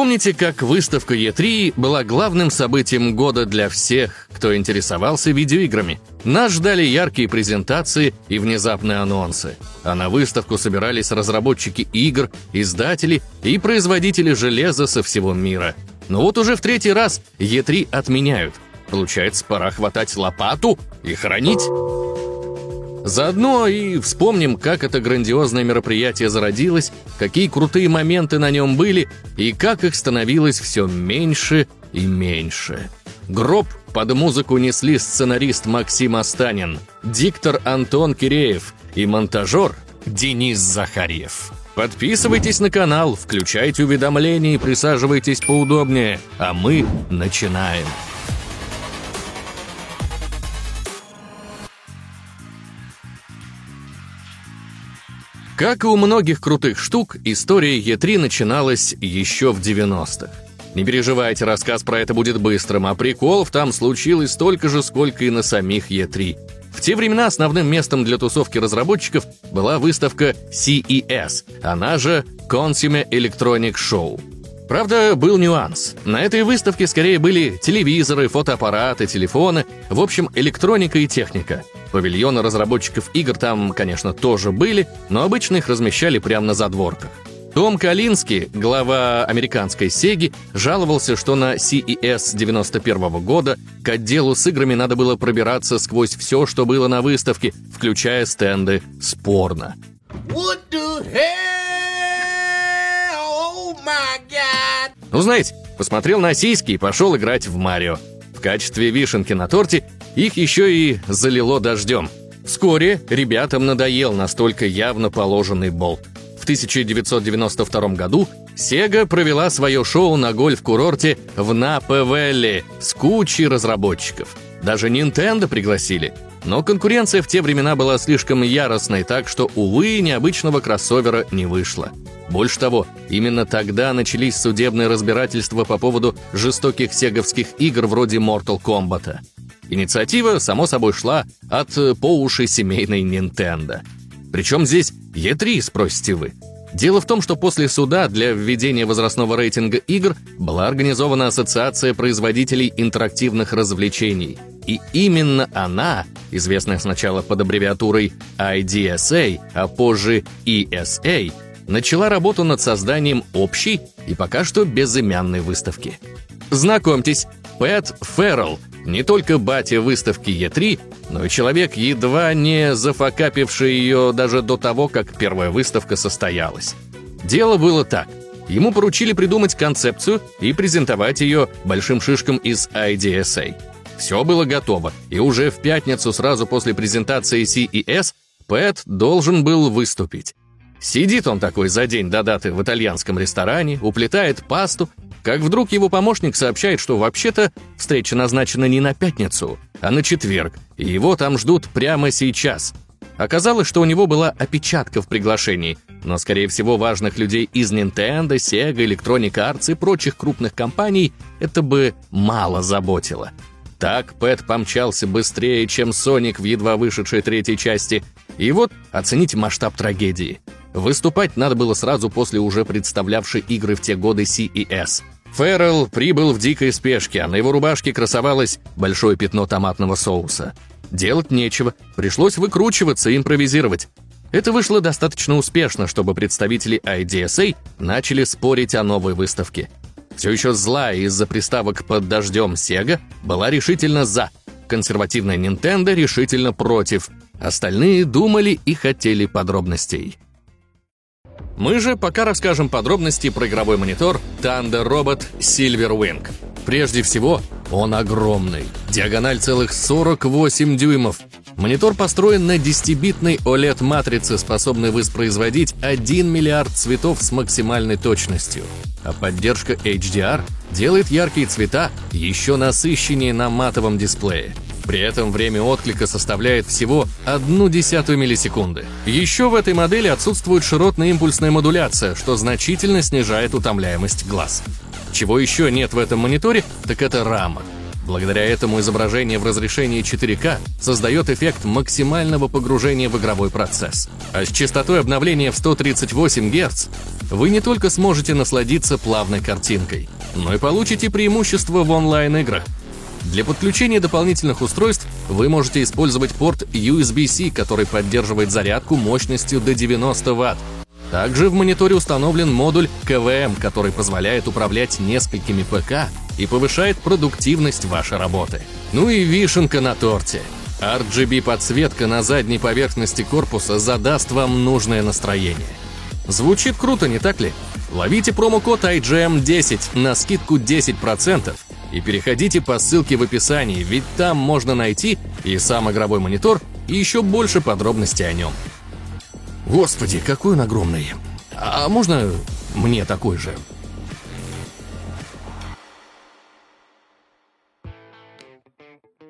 Помните, как выставка E3 была главным событием года для всех, кто интересовался видеоиграми? Нас ждали яркие презентации и внезапные анонсы. А на выставку собирались разработчики игр, издатели и производители железа со всего мира. Но вот уже в третий раз E3 отменяют. Получается, пора хватать лопату и хранить. Заодно и вспомним, как это грандиозное мероприятие зародилось, какие крутые моменты на нем были и как их становилось все меньше и меньше. Гроб под музыку несли сценарист Максим Астанин, диктор Антон Киреев и монтажер Денис Захарьев. Подписывайтесь на канал, включайте уведомления и присаживайтесь поудобнее, а мы начинаем. Как и у многих крутых штук, история Е3 начиналась еще в 90-х. Не переживайте, рассказ про это будет быстрым, а приколов там случилось столько же, сколько и на самих Е3. В те времена основным местом для тусовки разработчиков была выставка CES, она же Consumer Electronic Show. Правда, был нюанс. На этой выставке скорее были телевизоры, фотоаппараты, телефоны, в общем, электроника и техника – Павильоны разработчиков игр там, конечно, тоже были, но обычно их размещали прямо на задворках. Том Калинский, глава американской Сеги, жаловался, что на CES 91 года к отделу с играми надо было пробираться сквозь все, что было на выставке, включая стенды спорно. Oh ну, знаете, посмотрел на сиськи и пошел играть в Марио. В качестве вишенки на торте их еще и залило дождем. Вскоре ребятам надоел настолько явно положенный болт. В 1992 году Sega провела свое шоу на гольф-курорте в Напе-Вэлли с кучей разработчиков. Даже Nintendo пригласили. Но конкуренция в те времена была слишком яростной, так что, увы, необычного кроссовера не вышло. Больше того, именно тогда начались судебные разбирательства по поводу жестоких сеговских игр вроде Mortal Kombat. Инициатива, само собой, шла от э, по уши семейной Nintendo. Причем здесь E3, спросите вы. Дело в том, что после суда для введения возрастного рейтинга игр была организована Ассоциация производителей интерактивных развлечений. И именно она, известная сначала под аббревиатурой IDSA, а позже ESA, начала работу над созданием общей и пока что безымянной выставки. Знакомьтесь, Пэт Феррелл, не только батя выставки Е3, но и человек, едва не зафакапивший ее даже до того, как первая выставка состоялась. Дело было так. Ему поручили придумать концепцию и презентовать ее большим шишкам из IDSA. Все было готово, и уже в пятницу сразу после презентации CES Пэт должен был выступить. Сидит он такой за день до даты в итальянском ресторане, уплетает пасту, как вдруг его помощник сообщает, что вообще-то встреча назначена не на пятницу, а на четверг, и его там ждут прямо сейчас. Оказалось, что у него была опечатка в приглашении, но, скорее всего, важных людей из Nintendo, Sega, Electronic Arts и прочих крупных компаний это бы мало заботило. Так Пэт помчался быстрее, чем Соник в едва вышедшей третьей части. И вот оцените масштаб трагедии. Выступать надо было сразу после уже представлявшей игры в те годы CES. Феррелл прибыл в дикой спешке, а на его рубашке красовалось большое пятно томатного соуса. Делать нечего, пришлось выкручиваться и импровизировать. Это вышло достаточно успешно, чтобы представители IDSA начали спорить о новой выставке. Все еще злая из-за приставок под дождем Sega была решительно «за», консервативная Nintendo решительно против. Остальные думали и хотели подробностей. Мы же пока расскажем подробности про игровой монитор Thunder Robot Silverwing. Прежде всего, он огромный. Диагональ целых 48 дюймов. Монитор построен на 10-битной OLED-матрице, способной воспроизводить 1 миллиард цветов с максимальной точностью. А поддержка HDR делает яркие цвета еще насыщеннее на матовом дисплее. При этом время отклика составляет всего одну десятую миллисекунды. Еще в этой модели отсутствует широтно-импульсная модуляция, что значительно снижает утомляемость глаз. Чего еще нет в этом мониторе, так это рамок. Благодаря этому изображение в разрешении 4К создает эффект максимального погружения в игровой процесс. А с частотой обновления в 138 Гц вы не только сможете насладиться плавной картинкой, но и получите преимущество в онлайн-играх. Для подключения дополнительных устройств вы можете использовать порт USB-C, который поддерживает зарядку мощностью до 90 Вт. Также в мониторе установлен модуль КВМ, который позволяет управлять несколькими ПК и повышает продуктивность вашей работы. Ну и вишенка на торте. RGB-подсветка на задней поверхности корпуса задаст вам нужное настроение. Звучит круто, не так ли? Ловите промокод IGM10 на скидку 10% и переходите по ссылке в описании, ведь там можно найти и сам игровой монитор, и еще больше подробностей о нем. Господи, какой он огромный. А можно мне такой же?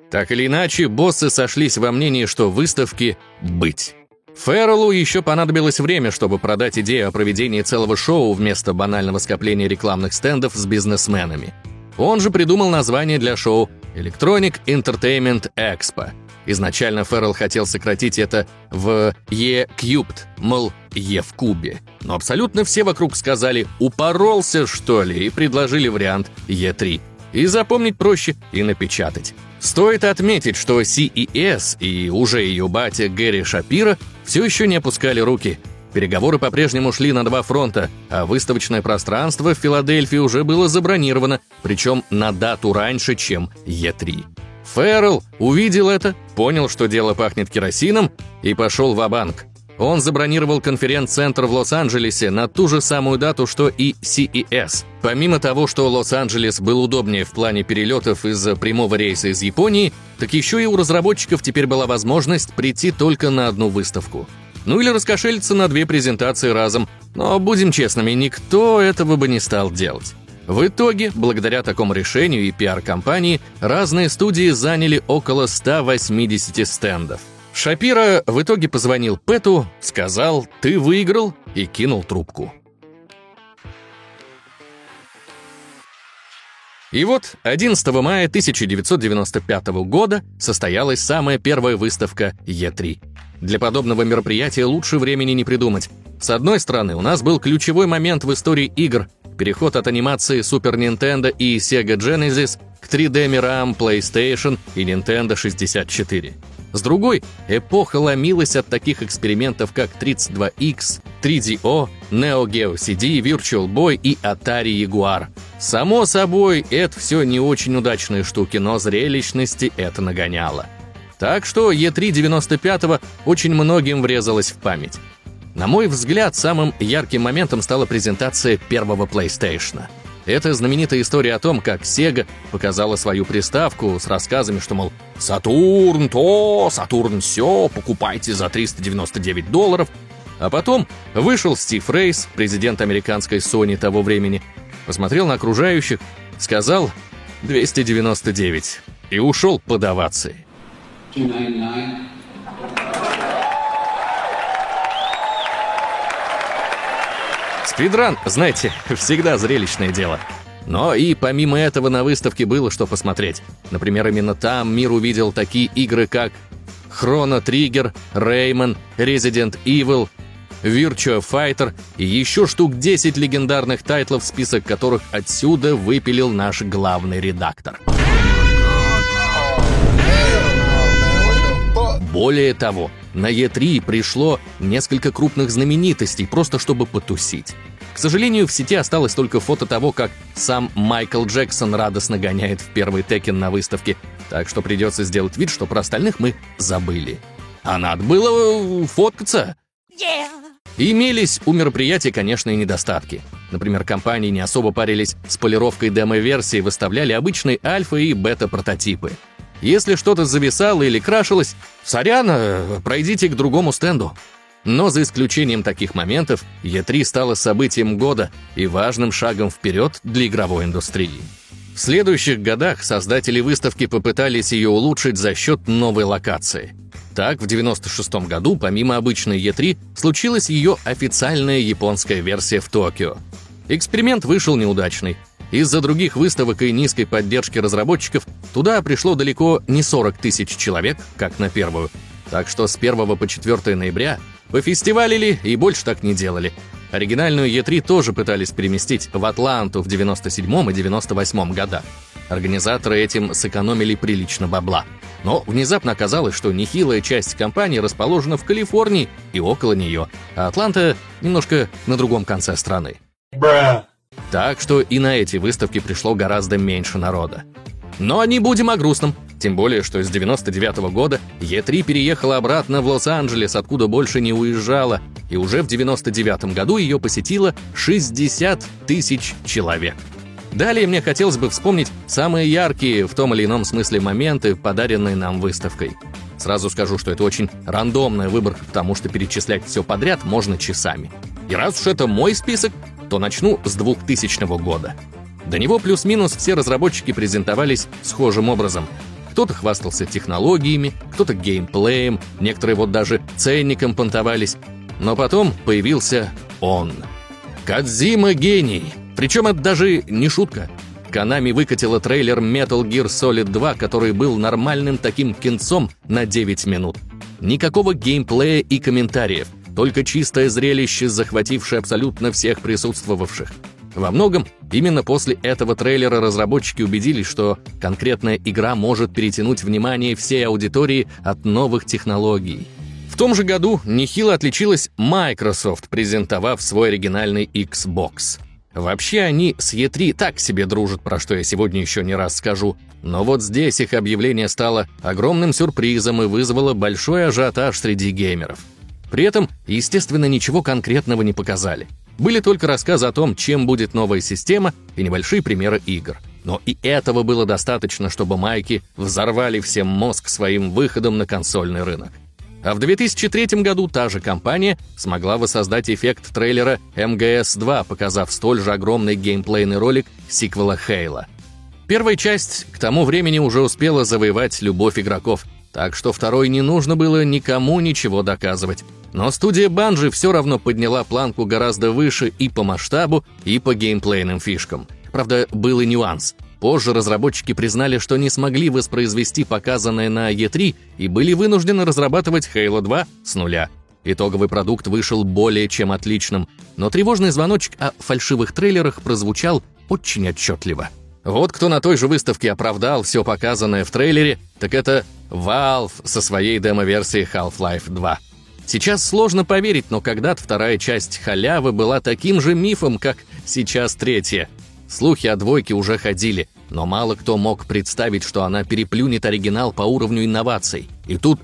Так или иначе, боссы сошлись во мнении, что выставки быть. Ферреллу еще понадобилось время, чтобы продать идею о проведении целого шоу вместо банального скопления рекламных стендов с бизнесменами. Он же придумал название для шоу Electronic Entertainment Expo. Изначально Феррелл хотел сократить это в E-Cubed, мол, Е в кубе. Но абсолютно все вокруг сказали «упоролся, что ли?» и предложили вариант Е3. И запомнить проще, и напечатать. Стоит отметить, что CES и уже ее батя Гэри Шапира все еще не опускали руки. Переговоры по-прежнему шли на два фронта, а выставочное пространство в Филадельфии уже было забронировано, причем на дату раньше, чем Е3. Феррелл увидел это, понял, что дело пахнет керосином, и пошел в банк он забронировал конференц-центр в Лос-Анджелесе на ту же самую дату, что и CES. Помимо того, что Лос-Анджелес был удобнее в плане перелетов из-за прямого рейса из Японии, так еще и у разработчиков теперь была возможность прийти только на одну выставку. Ну или раскошелиться на две презентации разом. Но, будем честными, никто этого бы не стал делать. В итоге, благодаря такому решению и пиар-компании, разные студии заняли около 180 стендов. Шапира в итоге позвонил Пэту, сказал «ты выиграл» и кинул трубку. И вот 11 мая 1995 года состоялась самая первая выставка Е3. Для подобного мероприятия лучше времени не придумать. С одной стороны, у нас был ключевой момент в истории игр – переход от анимации Super Nintendo и Sega Genesis к 3D-мирам PlayStation и Nintendo 64. С другой, эпоха ломилась от таких экспериментов, как 32X, 3DO, Neo Geo CD, Virtual Boy и Atari Jaguar. Само собой, это все не очень удачные штуки, но зрелищности это нагоняло. Так что E3 95-го очень многим врезалось в память. На мой взгляд, самым ярким моментом стала презентация первого PlayStation — это знаменитая история о том, как Sega показала свою приставку с рассказами, что, мол, «Сатурн то, Сатурн все, покупайте за 399 долларов». А потом вышел Стив Рейс, президент американской Sony того времени, посмотрел на окружающих, сказал «299» и ушел под овацией. 299. Спидран, знаете, всегда зрелищное дело. Но и помимо этого на выставке было что посмотреть. Например, именно там мир увидел такие игры, как Chrono Trigger, Rayman, Resident Evil, Virtua Fighter и еще штук 10 легендарных тайтлов, список которых отсюда выпилил наш главный редактор. Более того, на Е3 пришло несколько крупных знаменитостей, просто чтобы потусить. К сожалению, в сети осталось только фото того, как сам Майкл Джексон радостно гоняет в первый Текен на выставке, так что придется сделать вид, что про остальных мы забыли. А надо было фоткаться. Yeah. Имелись у мероприятия, конечно, и недостатки. Например, компании не особо парились с полировкой демо-версии, выставляли обычные альфа и бета-прототипы. Если что-то зависало или крашилось, сорян, э, пройдите к другому стенду. Но за исключением таких моментов, E3 стала событием года и важным шагом вперед для игровой индустрии. В следующих годах создатели выставки попытались ее улучшить за счет новой локации. Так, в 1996 году, помимо обычной E3, случилась ее официальная японская версия в Токио. Эксперимент вышел неудачный. Из-за других выставок и низкой поддержки разработчиков туда пришло далеко не 40 тысяч человек, как на первую. Так что с 1 по 4 ноября пофестивалили и больше так не делали. Оригинальную E3 тоже пытались переместить в Атланту в 97 и 98 годах. Организаторы этим сэкономили прилично бабла. Но внезапно оказалось, что нехилая часть компании расположена в Калифорнии и около нее, а Атланта немножко на другом конце страны. Бра. Так что и на эти выставки пришло гораздо меньше народа. Но не будем о грустном. Тем более, что с 99 -го года Е3 переехала обратно в Лос-Анджелес, откуда больше не уезжала, и уже в 99 году ее посетило 60 тысяч человек. Далее мне хотелось бы вспомнить самые яркие в том или ином смысле моменты, подаренные нам выставкой. Сразу скажу, что это очень рандомная выборка, потому что перечислять все подряд можно часами. И раз уж это мой список, то начну с 2000 года. До него плюс-минус все разработчики презентовались схожим образом. Кто-то хвастался технологиями, кто-то геймплеем, некоторые вот даже ценником понтовались. Но потом появился он. Кадзима гений, причем это даже не шутка. Konami выкатила трейлер Metal Gear Solid 2, который был нормальным таким кинцом на 9 минут. Никакого геймплея и комментариев, только чистое зрелище, захватившее абсолютно всех присутствовавших. Во многом именно после этого трейлера разработчики убедились, что конкретная игра может перетянуть внимание всей аудитории от новых технологий. В том же году нехило отличилась Microsoft, презентовав свой оригинальный Xbox – Вообще они с Е3 так себе дружат, про что я сегодня еще не раз скажу. Но вот здесь их объявление стало огромным сюрпризом и вызвало большой ажиотаж среди геймеров. При этом, естественно, ничего конкретного не показали. Были только рассказы о том, чем будет новая система и небольшие примеры игр. Но и этого было достаточно, чтобы майки взорвали всем мозг своим выходом на консольный рынок. А в 2003 году та же компания смогла воссоздать эффект трейлера МГС-2, показав столь же огромный геймплейный ролик сиквела Хейла. Первая часть к тому времени уже успела завоевать любовь игроков, так что второй не нужно было никому ничего доказывать. Но студия Bungie все равно подняла планку гораздо выше и по масштабу, и по геймплейным фишкам. Правда, был и нюанс — Позже разработчики признали, что не смогли воспроизвести показанное на E3 и были вынуждены разрабатывать Halo 2 с нуля. Итоговый продукт вышел более чем отличным, но тревожный звоночек о фальшивых трейлерах прозвучал очень отчетливо. Вот кто на той же выставке оправдал все показанное в трейлере, так это Valve со своей демо-версией Half-Life 2. Сейчас сложно поверить, но когда-то вторая часть халявы была таким же мифом, как сейчас третья — Слухи о двойке уже ходили, но мало кто мог представить, что она переплюнет оригинал по уровню инноваций. И тут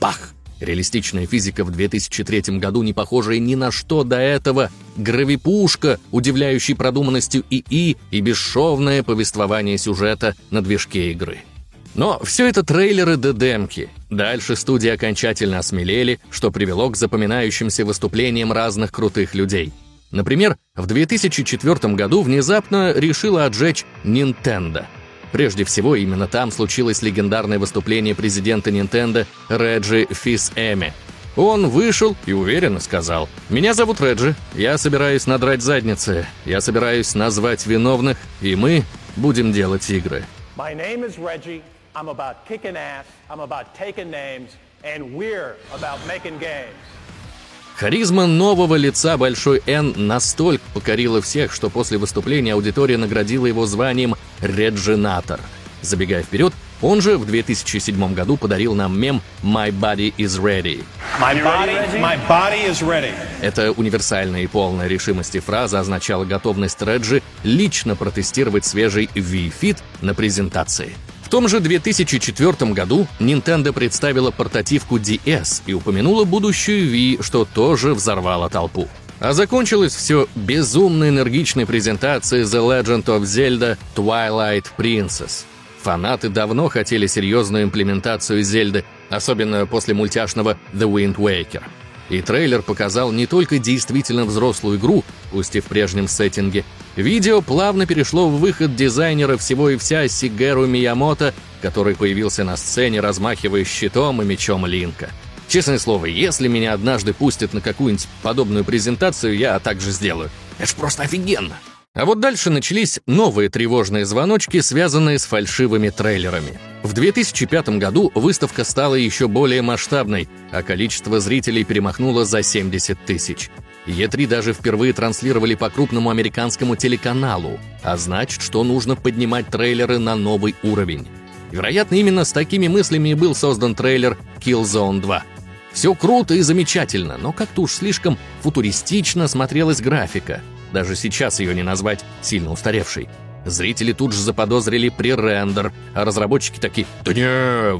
бах! Реалистичная физика в 2003 году, не похожая ни на что до этого, гравипушка, удивляющий продуманностью ИИ и бесшовное повествование сюжета на движке игры. Но все это трейлеры до демки. Дальше студии окончательно осмелели, что привело к запоминающимся выступлениям разных крутых людей – Например, в 2004 году внезапно решила отжечь Nintendo. Прежде всего, именно там случилось легендарное выступление президента Nintendo Реджи Фис-Эми. Он вышел и уверенно сказал, «Меня зовут Реджи, я собираюсь надрать задницы, я собираюсь назвать виновных, и мы будем делать игры». My name is. I'm about kicking ass, I'm about taking names, and we're about making games. Харизма нового лица Большой Н настолько покорила всех, что после выступления аудитория наградила его званием «Реджинатор». Забегая вперед, он же в 2007 году подарил нам мем «My body is ready». My body, my body is ready. Эта универсальная и полная решимости фраза означала готовность Реджи лично протестировать свежий Wii Fit на презентации – в том же 2004 году Nintendo представила портативку DS и упомянула будущую Wii, что тоже взорвало толпу. А закончилось все безумно энергичной презентацией The Legend of Zelda Twilight Princess. Фанаты давно хотели серьезную имплементацию Зельды, особенно после мультяшного The Wind Waker. И трейлер показал не только действительно взрослую игру, пусть и в прежнем сеттинге. Видео плавно перешло в выход дизайнера всего и вся Сигеру Миямото, который появился на сцене, размахивая щитом и мечом Линка. Честное слово, если меня однажды пустят на какую-нибудь подобную презентацию, я так же сделаю. Это ж просто офигенно! А вот дальше начались новые тревожные звоночки, связанные с фальшивыми трейлерами. В 2005 году выставка стала еще более масштабной, а количество зрителей перемахнуло за 70 тысяч. Е3 даже впервые транслировали по крупному американскому телеканалу, а значит, что нужно поднимать трейлеры на новый уровень. Вероятно, именно с такими мыслями и был создан трейлер Killzone 2. Все круто и замечательно, но как-то уж слишком футуристично смотрелась графика – даже сейчас ее не назвать сильно устаревшей. Зрители тут же заподозрили пререндер, а разработчики такие «Да не,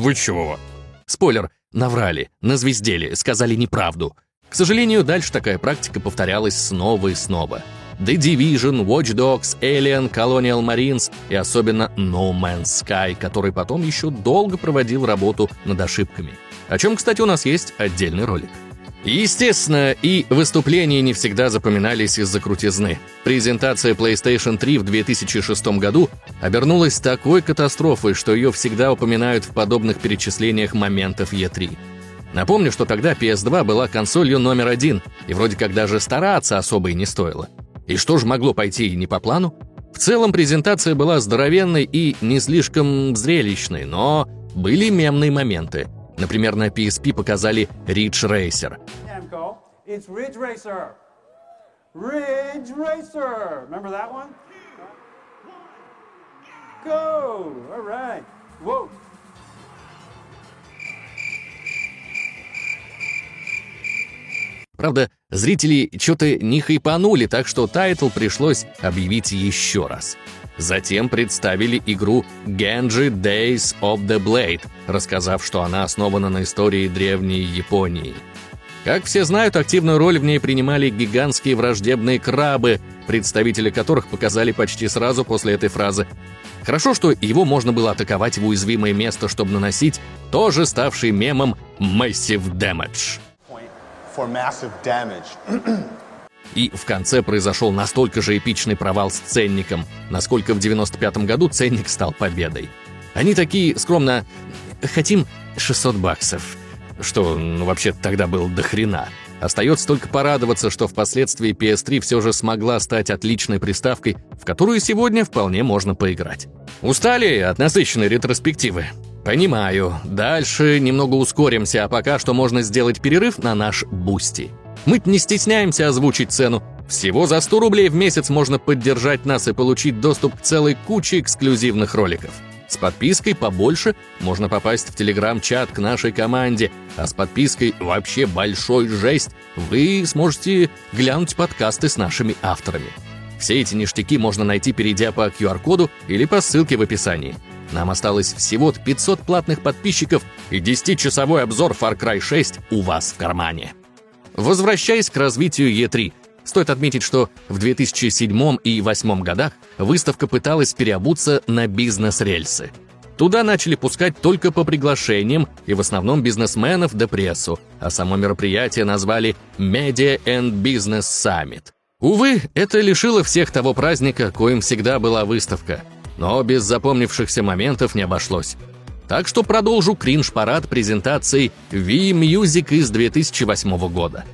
вы чего?» Спойлер, наврали, назвездели, сказали неправду. К сожалению, дальше такая практика повторялась снова и снова. The Division, Watch Dogs, Alien, Colonial Marines и особенно No Man's Sky, который потом еще долго проводил работу над ошибками. О чем, кстати, у нас есть отдельный ролик. Естественно, и выступления не всегда запоминались из-за крутизны. Презентация PlayStation 3 в 2006 году обернулась такой катастрофой, что ее всегда упоминают в подобных перечислениях моментов E3. Напомню, что тогда PS2 была консолью номер один, и вроде как даже стараться особо и не стоило. И что же могло пойти и не по плану? В целом презентация была здоровенной и не слишком зрелищной, но были мемные моменты – Например, на PSP показали Ridge Racer. It's Ridge Racer. Ridge Racer. Remember that one? Go. All right. Whoa. Правда, зрители что-то не хайпанули, так что title пришлось объявить еще раз. Затем представили игру Genji Days of the Blade, рассказав, что она основана на истории древней Японии. Как все знают, активную роль в ней принимали гигантские враждебные крабы, представители которых показали почти сразу после этой фразы. Хорошо, что его можно было атаковать в уязвимое место, чтобы наносить тоже ставший мемом Massive Damage. И в конце произошел настолько же эпичный провал с ценником, насколько в 95 году ценник стал победой. Они такие скромно «хотим 600 баксов», что ну, вообще тогда был до хрена. Остается только порадоваться, что впоследствии PS3 все же смогла стать отличной приставкой, в которую сегодня вполне можно поиграть. Устали от насыщенной ретроспективы? Понимаю. Дальше немного ускоримся, а пока что можно сделать перерыв на наш Бусти. Мы не стесняемся озвучить цену. Всего за 100 рублей в месяц можно поддержать нас и получить доступ к целой куче эксклюзивных роликов. С подпиской побольше можно попасть в телеграм-чат к нашей команде, а с подпиской вообще большой жесть вы сможете глянуть подкасты с нашими авторами. Все эти ништяки можно найти, перейдя по QR-коду или по ссылке в описании. Нам осталось всего 500 платных подписчиков и 10-часовой обзор Far Cry 6 у вас в кармане. Возвращаясь к развитию E3, стоит отметить, что в 2007 и 2008 годах выставка пыталась переобуться на бизнес-рельсы. Туда начали пускать только по приглашениям и в основном бизнесменов да прессу, а само мероприятие назвали Media and Business Summit. Увы, это лишило всех того праздника, коим всегда была выставка. Но без запомнившихся моментов не обошлось. Так что продолжу кринж-парад презентацией Wii Music из 2008 года.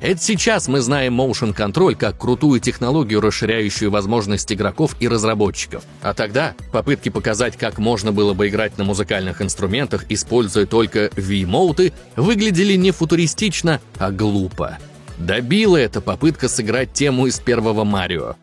Это сейчас мы знаем Motion Control как крутую технологию, расширяющую возможности игроков и разработчиков. А тогда попытки показать, как можно было бы играть на музыкальных инструментах, используя только Wii-моуты, выглядели не футуристично, а глупо. Добила эта попытка сыграть тему из первого Марио.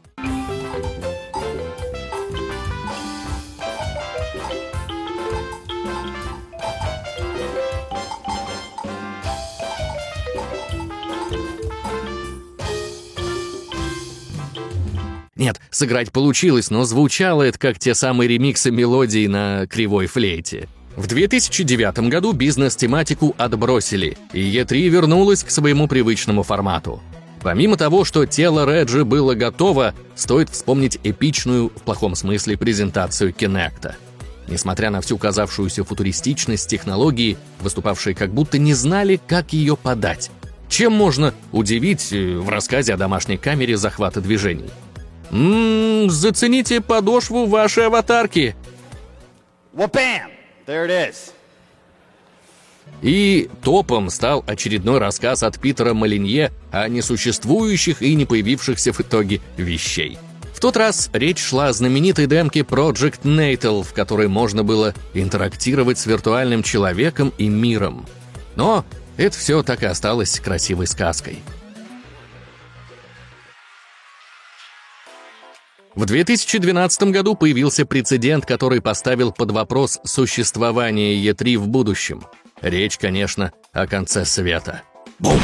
Нет, сыграть получилось, но звучало это как те самые ремиксы мелодий на кривой флейте. В 2009 году бизнес-тематику отбросили, и E3 вернулась к своему привычному формату. Помимо того, что тело Реджи было готово, стоит вспомнить эпичную, в плохом смысле, презентацию Кинекта. Несмотря на всю казавшуюся футуристичность технологии, выступавшие как будто не знали, как ее подать. Чем можно удивить э, в рассказе о домашней камере захвата движений? Ммм, зацените подошву вашей аватарки. И топом стал очередной рассказ от Питера Малинье о несуществующих и не появившихся в итоге вещей – В тот раз речь шла о знаменитой демке Project Natal, в которой можно было интерактировать с виртуальным человеком и миром. Но это все так и осталось красивой сказкой. В 2012 году появился прецедент, который поставил под вопрос существование Е3 в будущем. Речь, конечно, о конце света. Бум!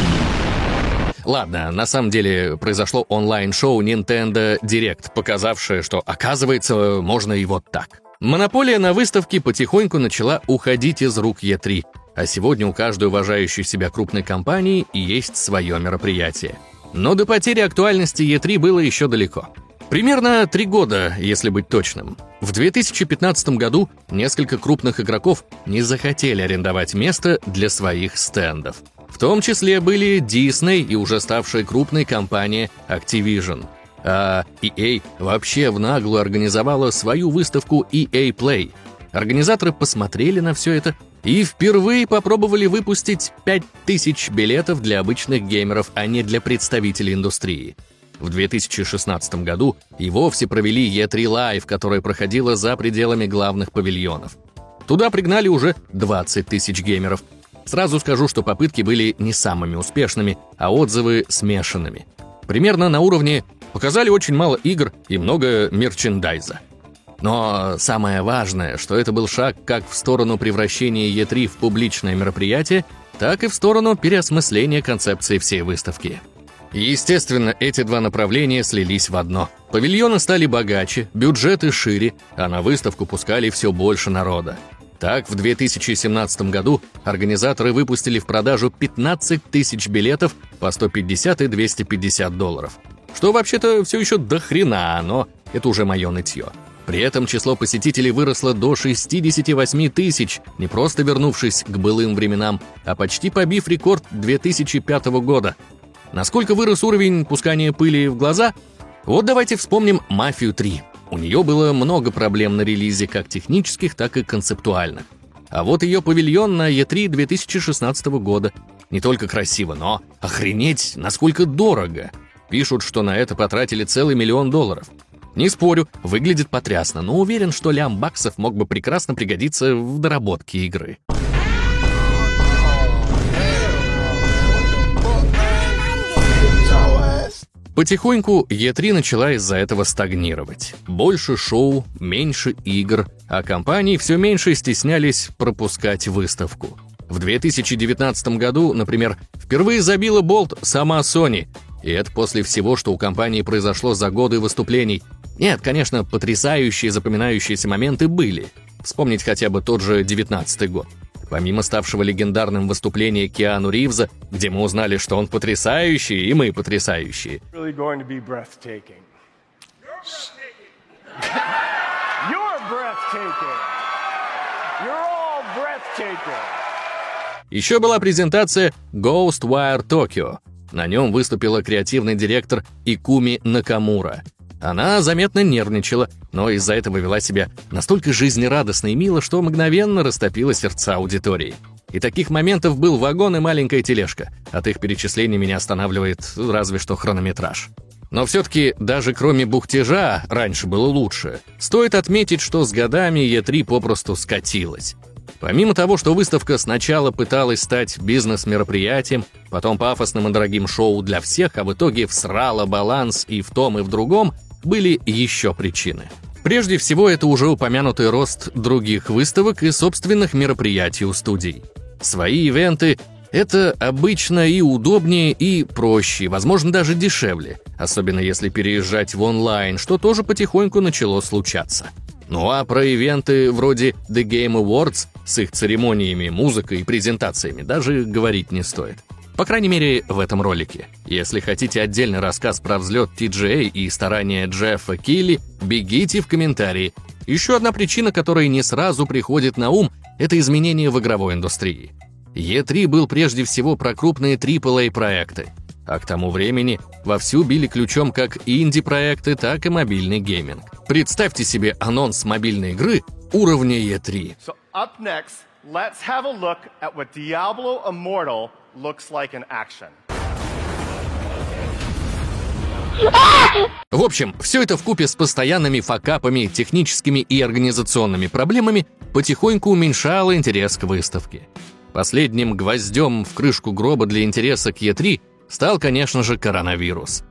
Ладно, на самом деле произошло онлайн-шоу Nintendo Direct, показавшее, что, оказывается, можно и вот так. Монополия на выставке потихоньку начала уходить из рук Е3, а сегодня у каждой уважающей себя крупной компании есть свое мероприятие. Но до потери актуальности Е3 было еще далеко. Примерно три года, если быть точным. В 2015 году несколько крупных игроков не захотели арендовать место для своих стендов. В том числе были Disney и уже ставшая крупной компания Activision. А EA вообще в наглую организовала свою выставку EA Play. Организаторы посмотрели на все это и впервые попробовали выпустить 5000 билетов для обычных геймеров, а не для представителей индустрии. В 2016 году и вовсе провели E3 Live, которая проходила за пределами главных павильонов. Туда пригнали уже 20 тысяч геймеров, Сразу скажу, что попытки были не самыми успешными, а отзывы смешанными. Примерно на уровне «показали очень мало игр и много мерчендайза». Но самое важное, что это был шаг как в сторону превращения E3 в публичное мероприятие, так и в сторону переосмысления концепции всей выставки. Естественно, эти два направления слились в одно. Павильоны стали богаче, бюджеты шире, а на выставку пускали все больше народа. Так, в 2017 году организаторы выпустили в продажу 15 тысяч билетов по 150 и 250 долларов. Что вообще-то все еще до хрена, но это уже мое нытье. При этом число посетителей выросло до 68 тысяч, не просто вернувшись к былым временам, а почти побив рекорд 2005 года. Насколько вырос уровень пускания пыли в глаза? Вот давайте вспомним «Мафию 3». У нее было много проблем на релизе, как технических, так и концептуальных. А вот ее павильон на E3 2016 года. Не только красиво, но охренеть, насколько дорого. Пишут, что на это потратили целый миллион долларов. Не спорю, выглядит потрясно, но уверен, что лям баксов мог бы прекрасно пригодиться в доработке игры. Потихоньку Е3 начала из-за этого стагнировать. Больше шоу, меньше игр, а компании все меньше стеснялись пропускать выставку. В 2019 году, например, впервые забила болт сама Sony, и это после всего, что у компании произошло за годы выступлений. Нет, конечно, потрясающие запоминающиеся моменты были. Вспомнить хотя бы тот же 19 год. Помимо ставшего легендарным выступления Киану Ривза, где мы узнали, что он потрясающий, и мы потрясающие. Еще была презентация Ghostwire Tokyo. На нем выступила креативный директор Икуми Накамура – она заметно нервничала, но из-за этого вела себя настолько жизнерадостно и мило, что мгновенно растопила сердца аудитории. И таких моментов был вагон и маленькая тележка. От их перечислений меня останавливает разве что хронометраж. Но все-таки даже кроме бухтежа раньше было лучше. Стоит отметить, что с годами Е3 попросту скатилась. Помимо того, что выставка сначала пыталась стать бизнес-мероприятием, потом пафосным и дорогим шоу для всех, а в итоге всрала баланс и в том, и в другом, были еще причины. Прежде всего, это уже упомянутый рост других выставок и собственных мероприятий у студий. Свои ивенты — это обычно и удобнее, и проще, возможно, даже дешевле, особенно если переезжать в онлайн, что тоже потихоньку начало случаться. Ну а про ивенты вроде The Game Awards с их церемониями, музыкой и презентациями даже говорить не стоит. По крайней мере, в этом ролике. Если хотите отдельный рассказ про взлет TGA и старания Джеффа Килли, бегите в комментарии. Еще одна причина, которая не сразу приходит на ум, это изменения в игровой индустрии. E3 был прежде всего про крупные AAA-проекты, а к тому времени вовсю били ключом как инди-проекты, так и мобильный гейминг. Представьте себе анонс мобильной игры уровня E3. So up next, let's have a look at what Diablo Immortal looks like in action. В общем, все это в купе с постоянными факапами, техническими и организационными проблемами потихоньку уменьшало интерес к выставке. Последним гвоздем в крышку гроба для интереса к Е3 стал, конечно же, коронавирус.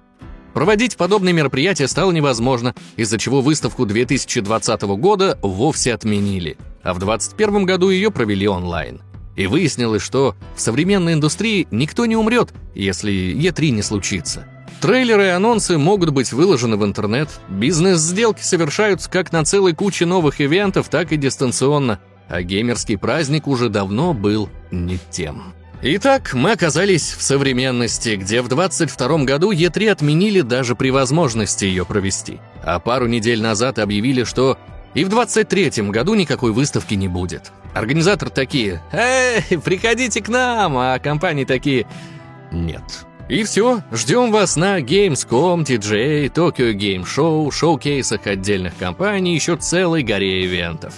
Проводить подобные мероприятия стало невозможно, из-за чего выставку 2020 года вовсе отменили, а в 2021 году ее провели онлайн. И выяснилось, что в современной индустрии никто не умрет, если Е3 не случится. Трейлеры и анонсы могут быть выложены в интернет, бизнес-сделки совершаются как на целой куче новых ивентов, так и дистанционно – а геймерский праздник уже давно был не тем. Итак, мы оказались в современности, где в 22 году Е3 отменили даже при возможности ее провести. А пару недель назад объявили, что и в 23 году никакой выставки не будет. Организаторы такие «Эй, приходите к нам!» А компании такие «Нет». И все, ждем вас на Gamescom, TGA, Tokyo Game Show, шоу-кейсах отдельных компаний, еще целой горе ивентов.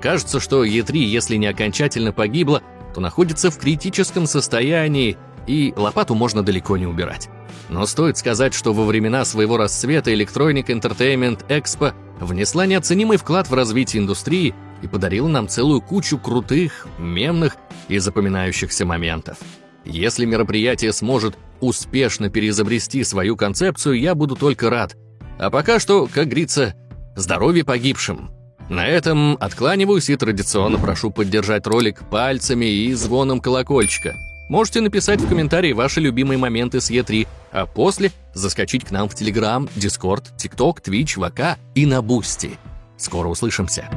Кажется, что Е3, если не окончательно погибла, то находится в критическом состоянии, и лопату можно далеко не убирать. Но стоит сказать, что во времена своего расцвета Electronic Entertainment Expo внесла неоценимый вклад в развитие индустрии и подарила нам целую кучу крутых, мемных и запоминающихся моментов. Если мероприятие сможет успешно переизобрести свою концепцию, я буду только рад. А пока что, как говорится, здоровье погибшим. На этом откланиваюсь и традиционно прошу поддержать ролик пальцами и звоном колокольчика. Можете написать в комментарии ваши любимые моменты с Е3, а после заскочить к нам в Телеграм, Дискорд, ТикТок, Твич, ВК и на Бусти. Скоро услышимся.